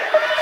can.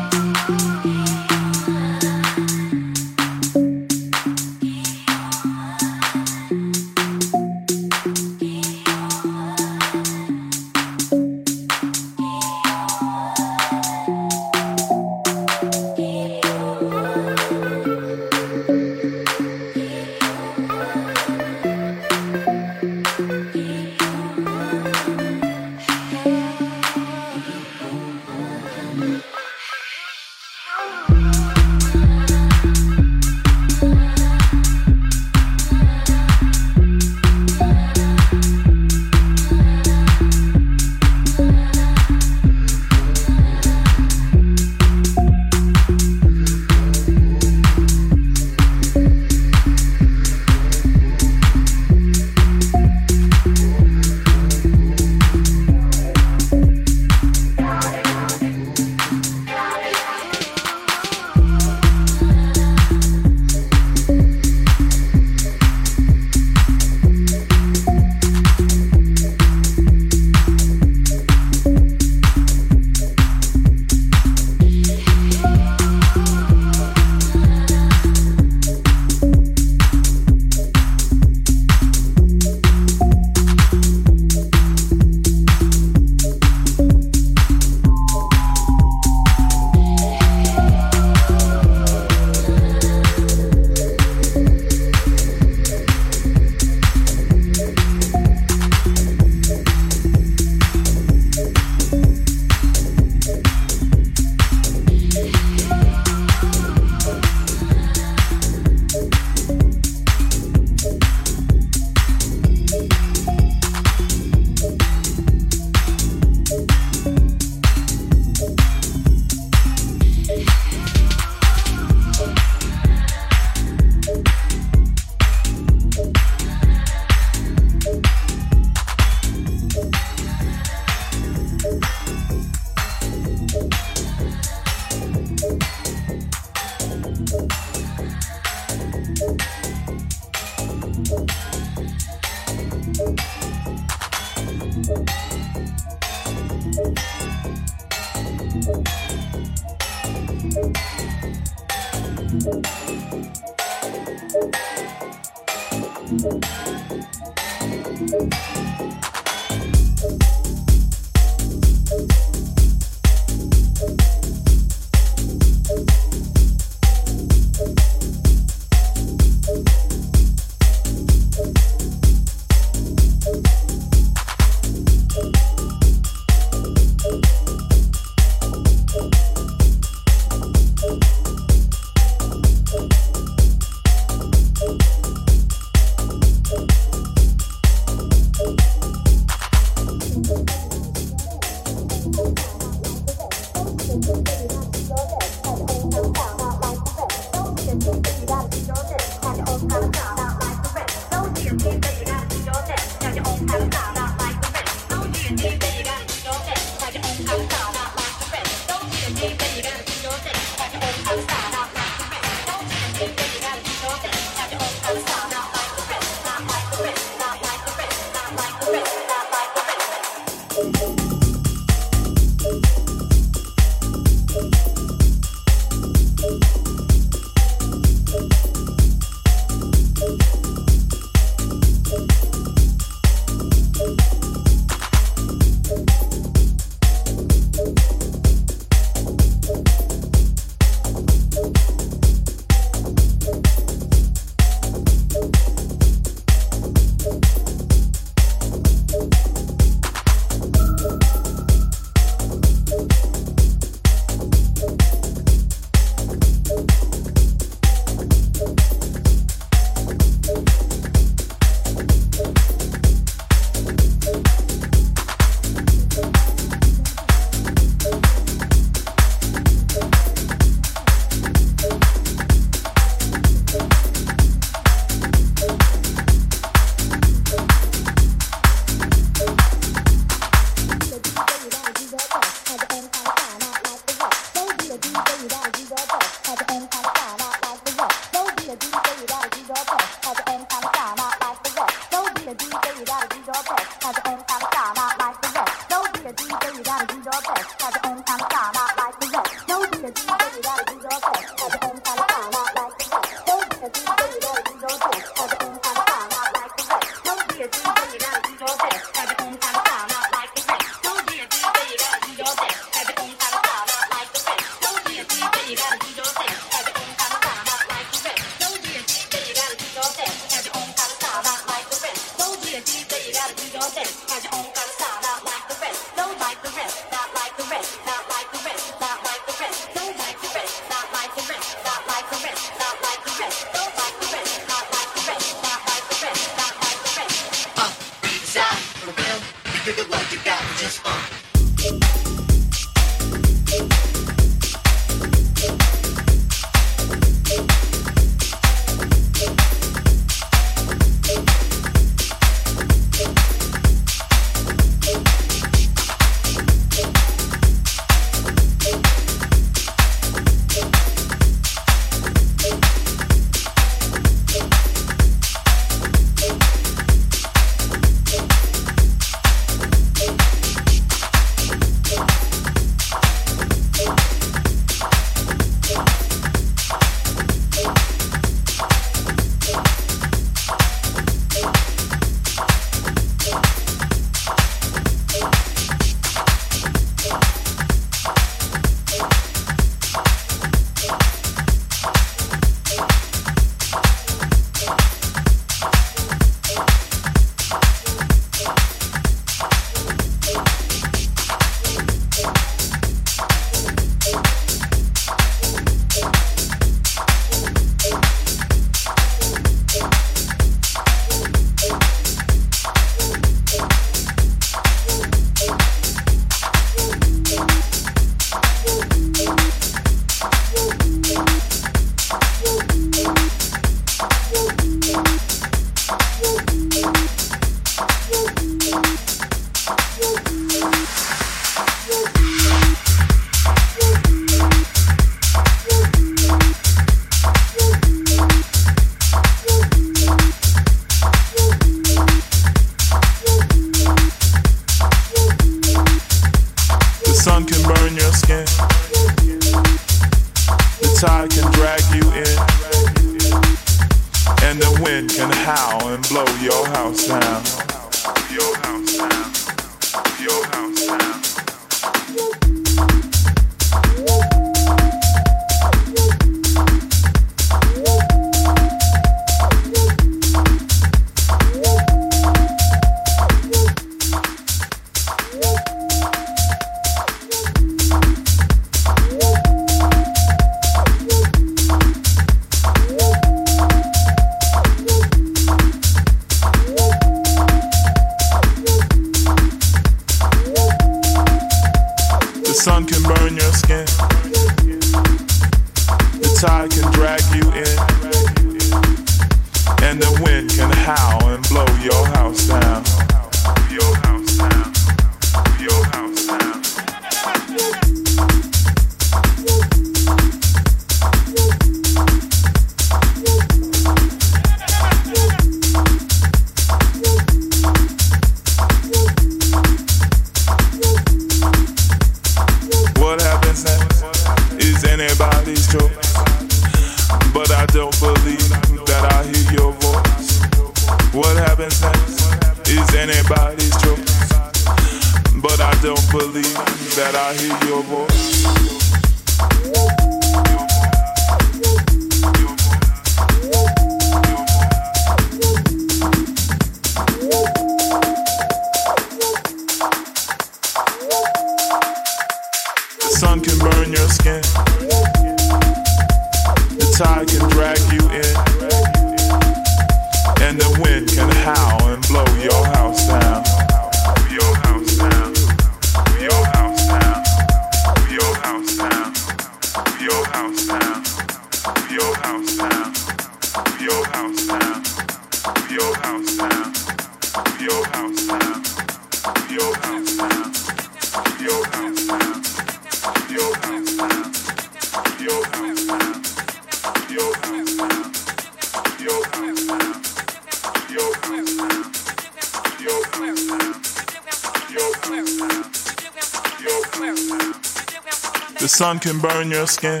The sun can burn your skin.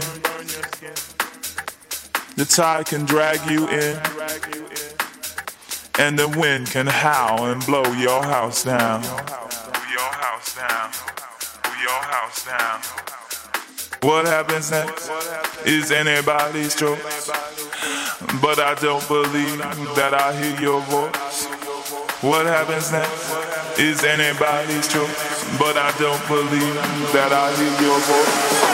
The tide can drag you in. And the wind can howl and blow your house down. Your house down. Your house down. What happens next is anybody's choice. But I don't believe that I hear your voice. What happens next is anybody's choice but I don't believe that I hear your voice.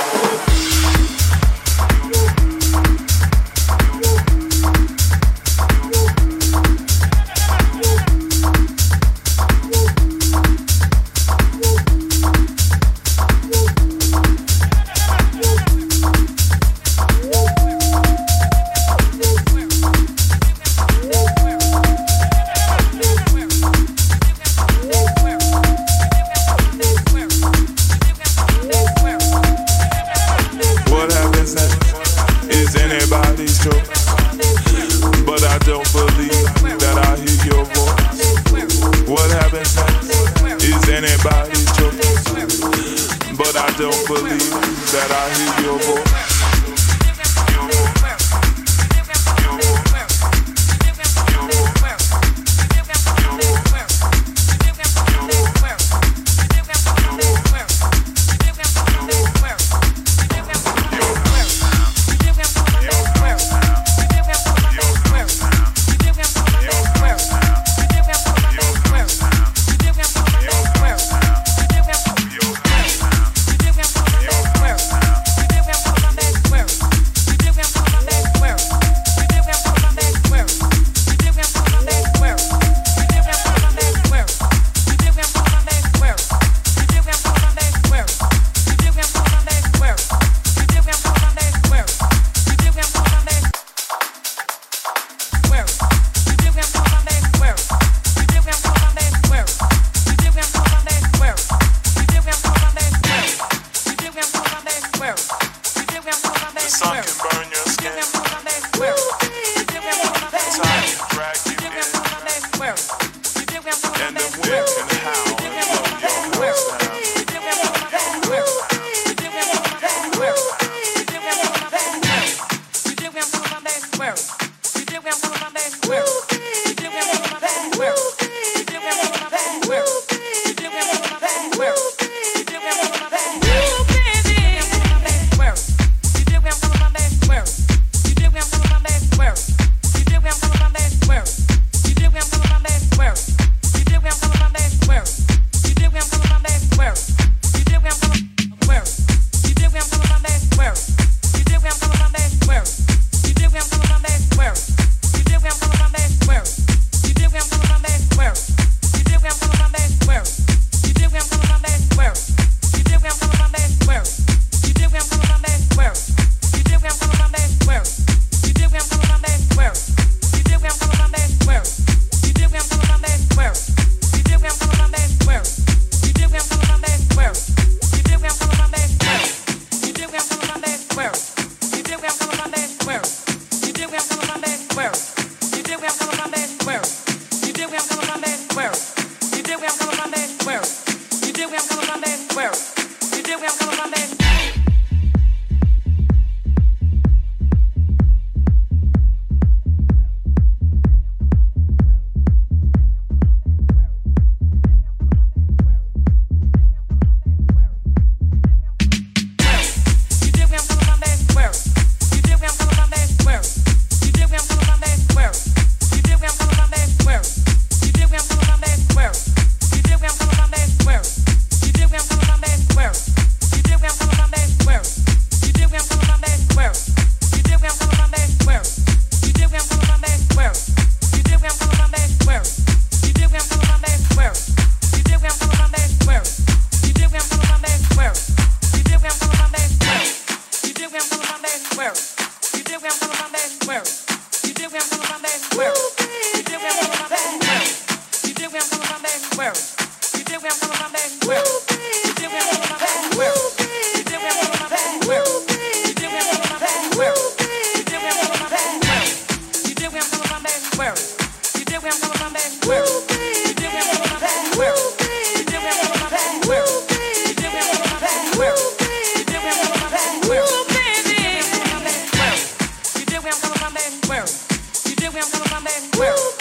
Where?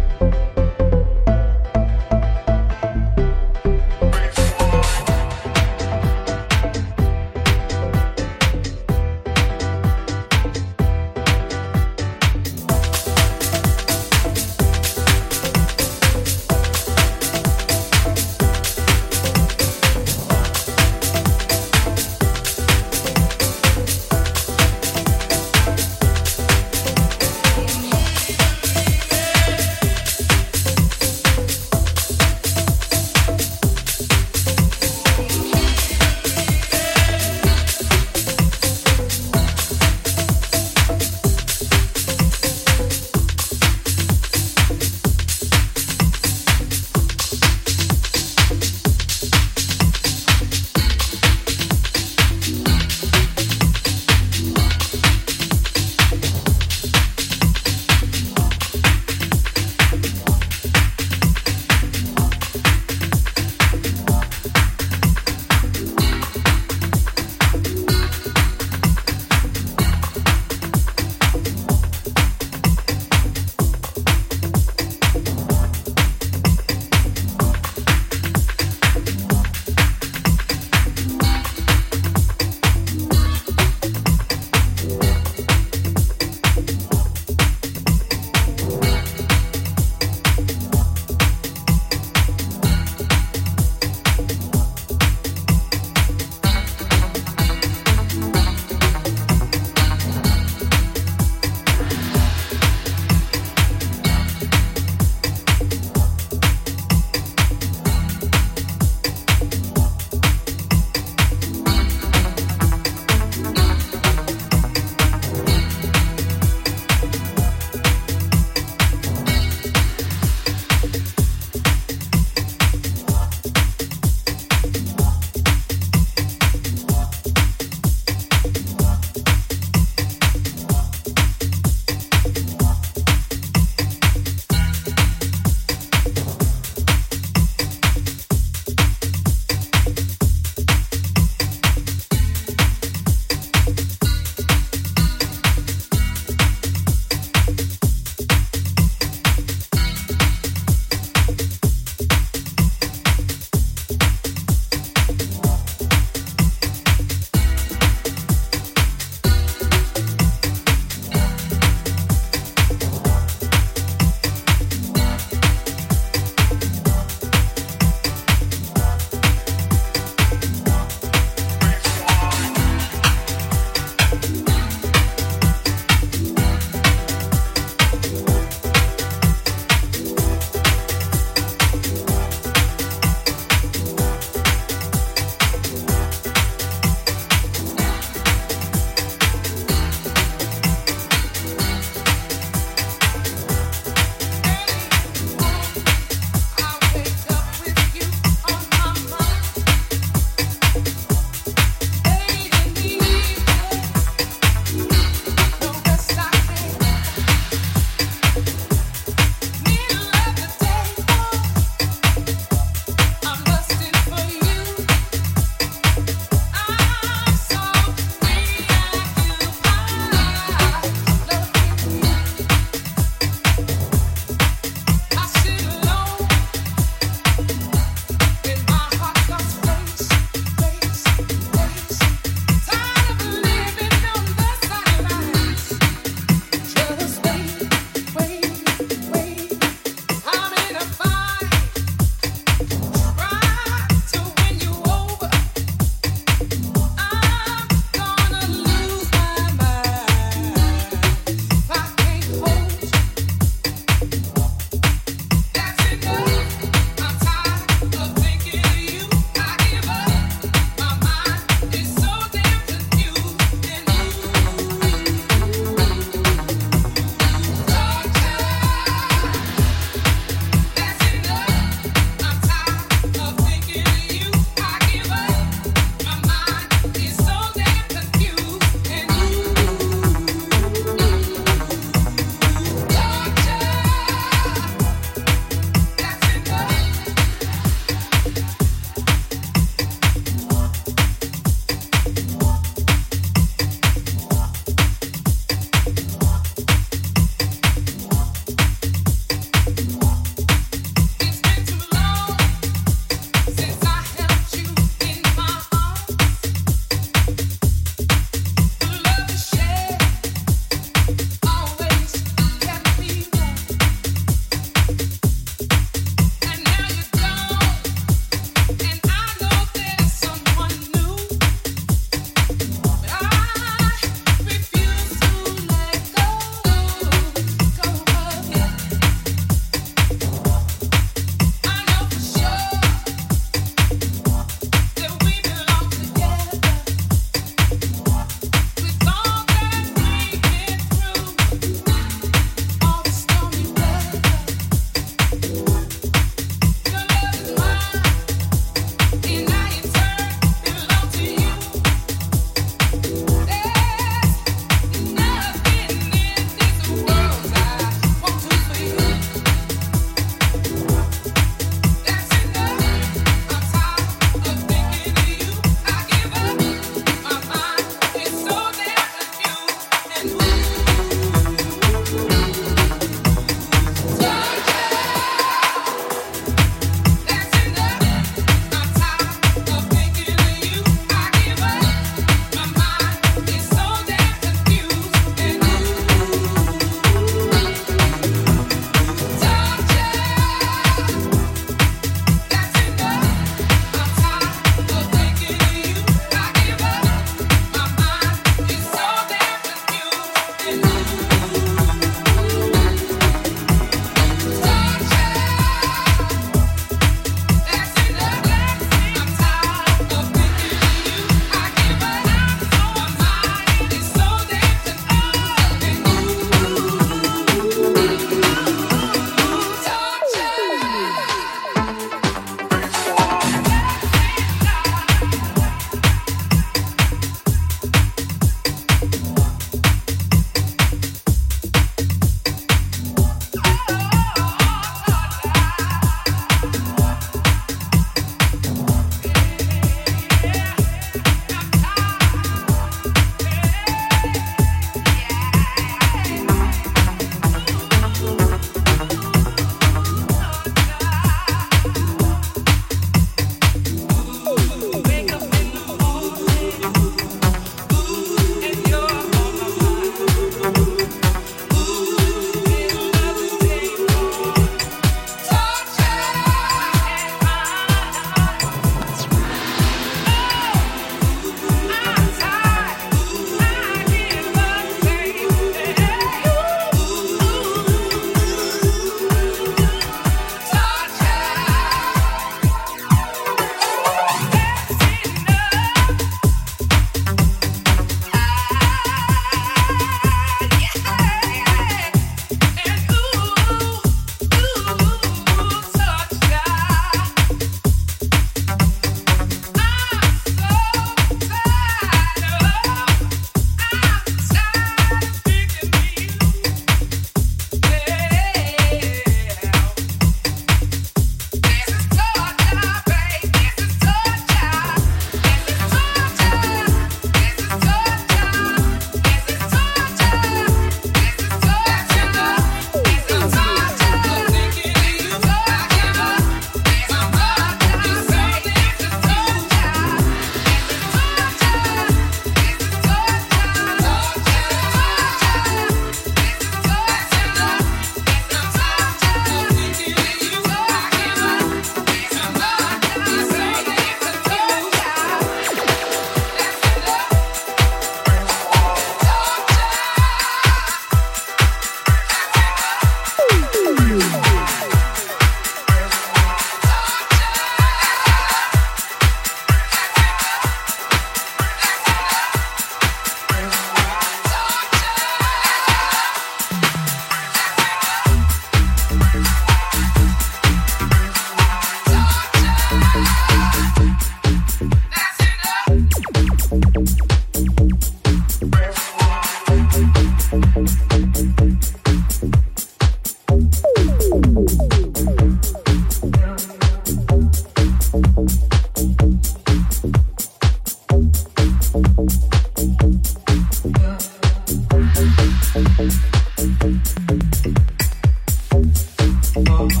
Oh.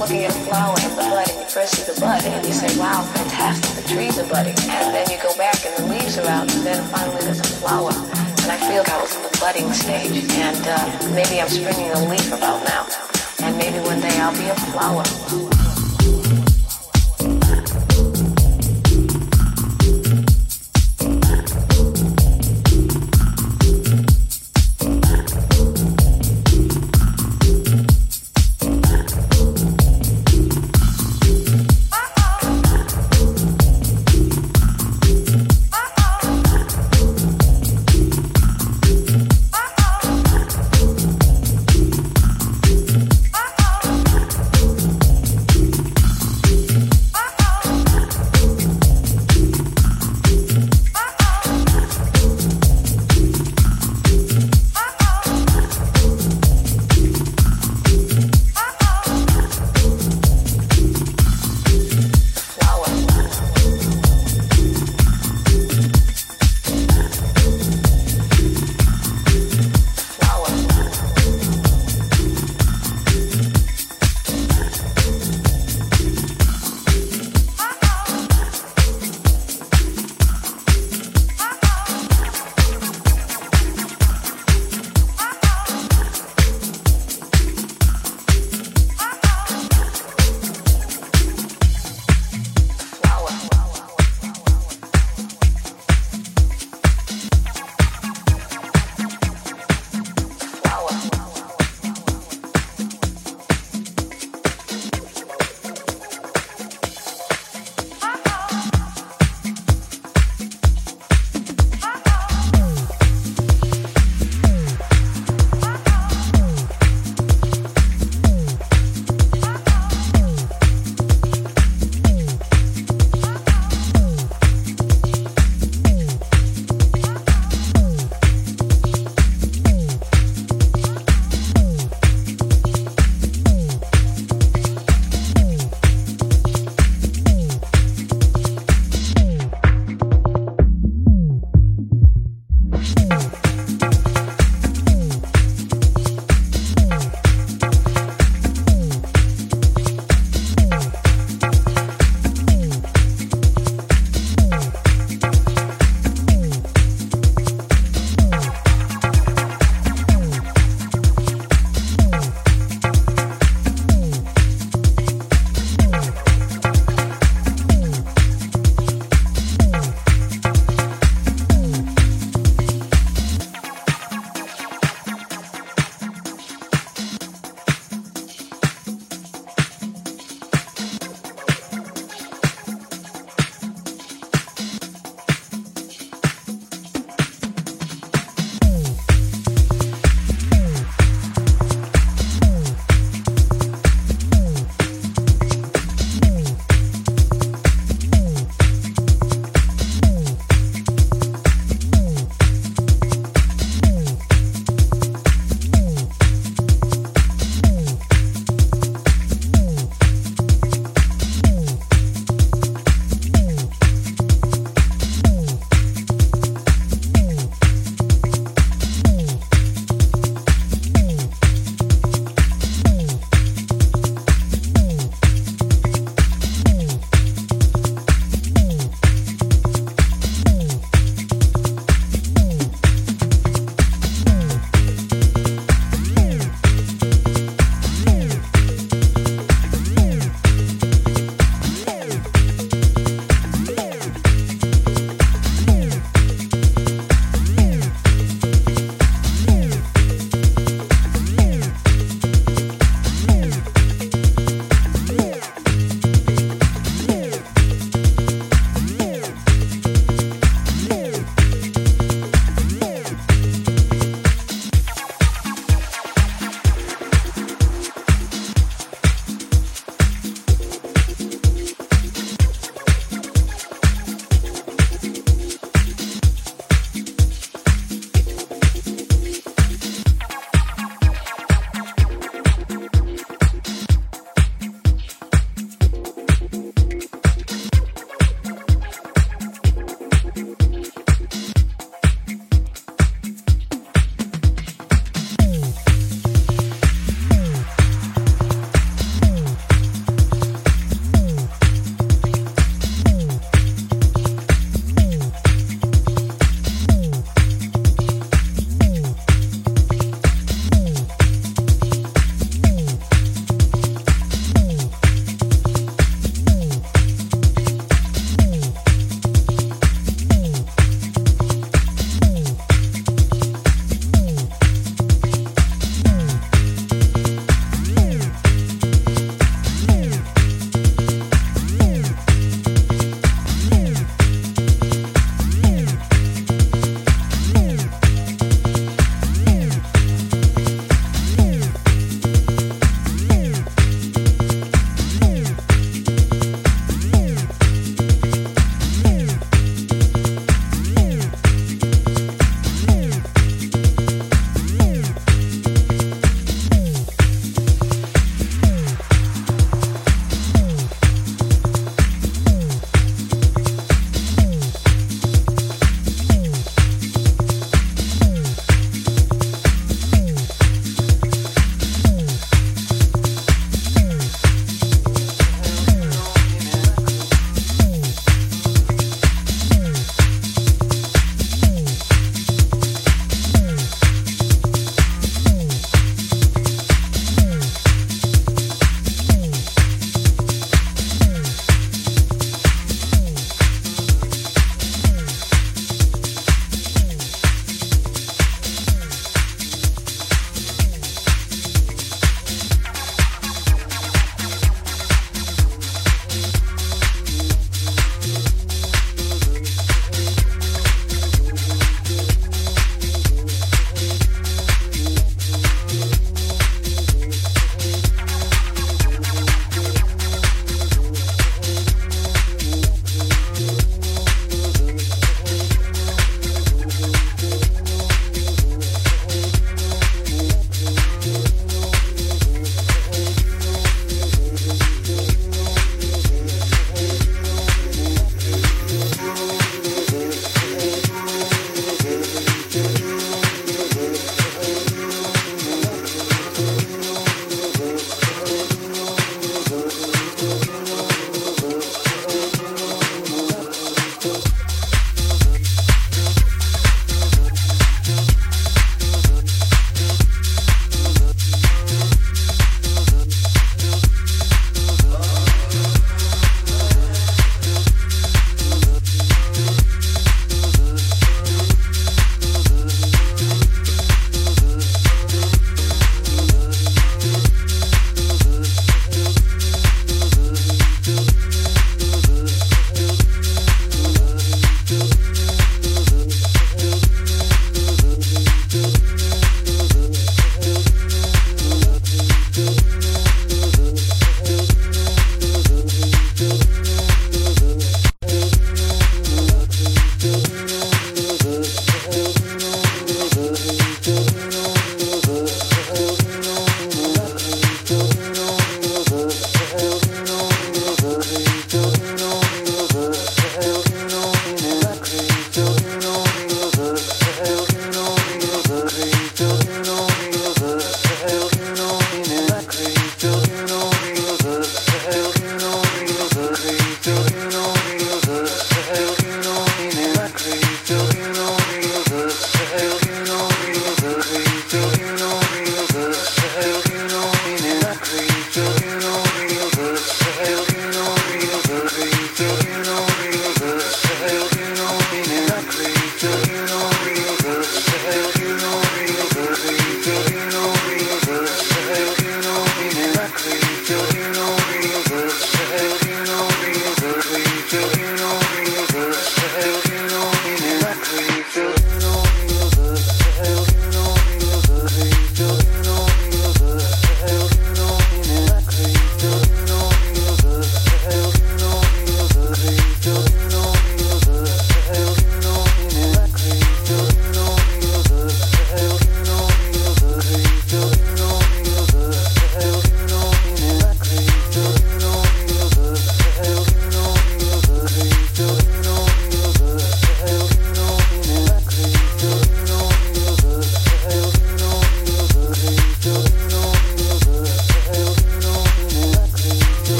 looking at a flower and the budding, you first see the bud and you say, wow, fantastic, the trees are budding. And then you go back and the leaves are out and then finally there's a flower. And I feel like I was in the budding stage and uh, maybe I'm springing a leaf about now. And maybe one day I'll be a flower.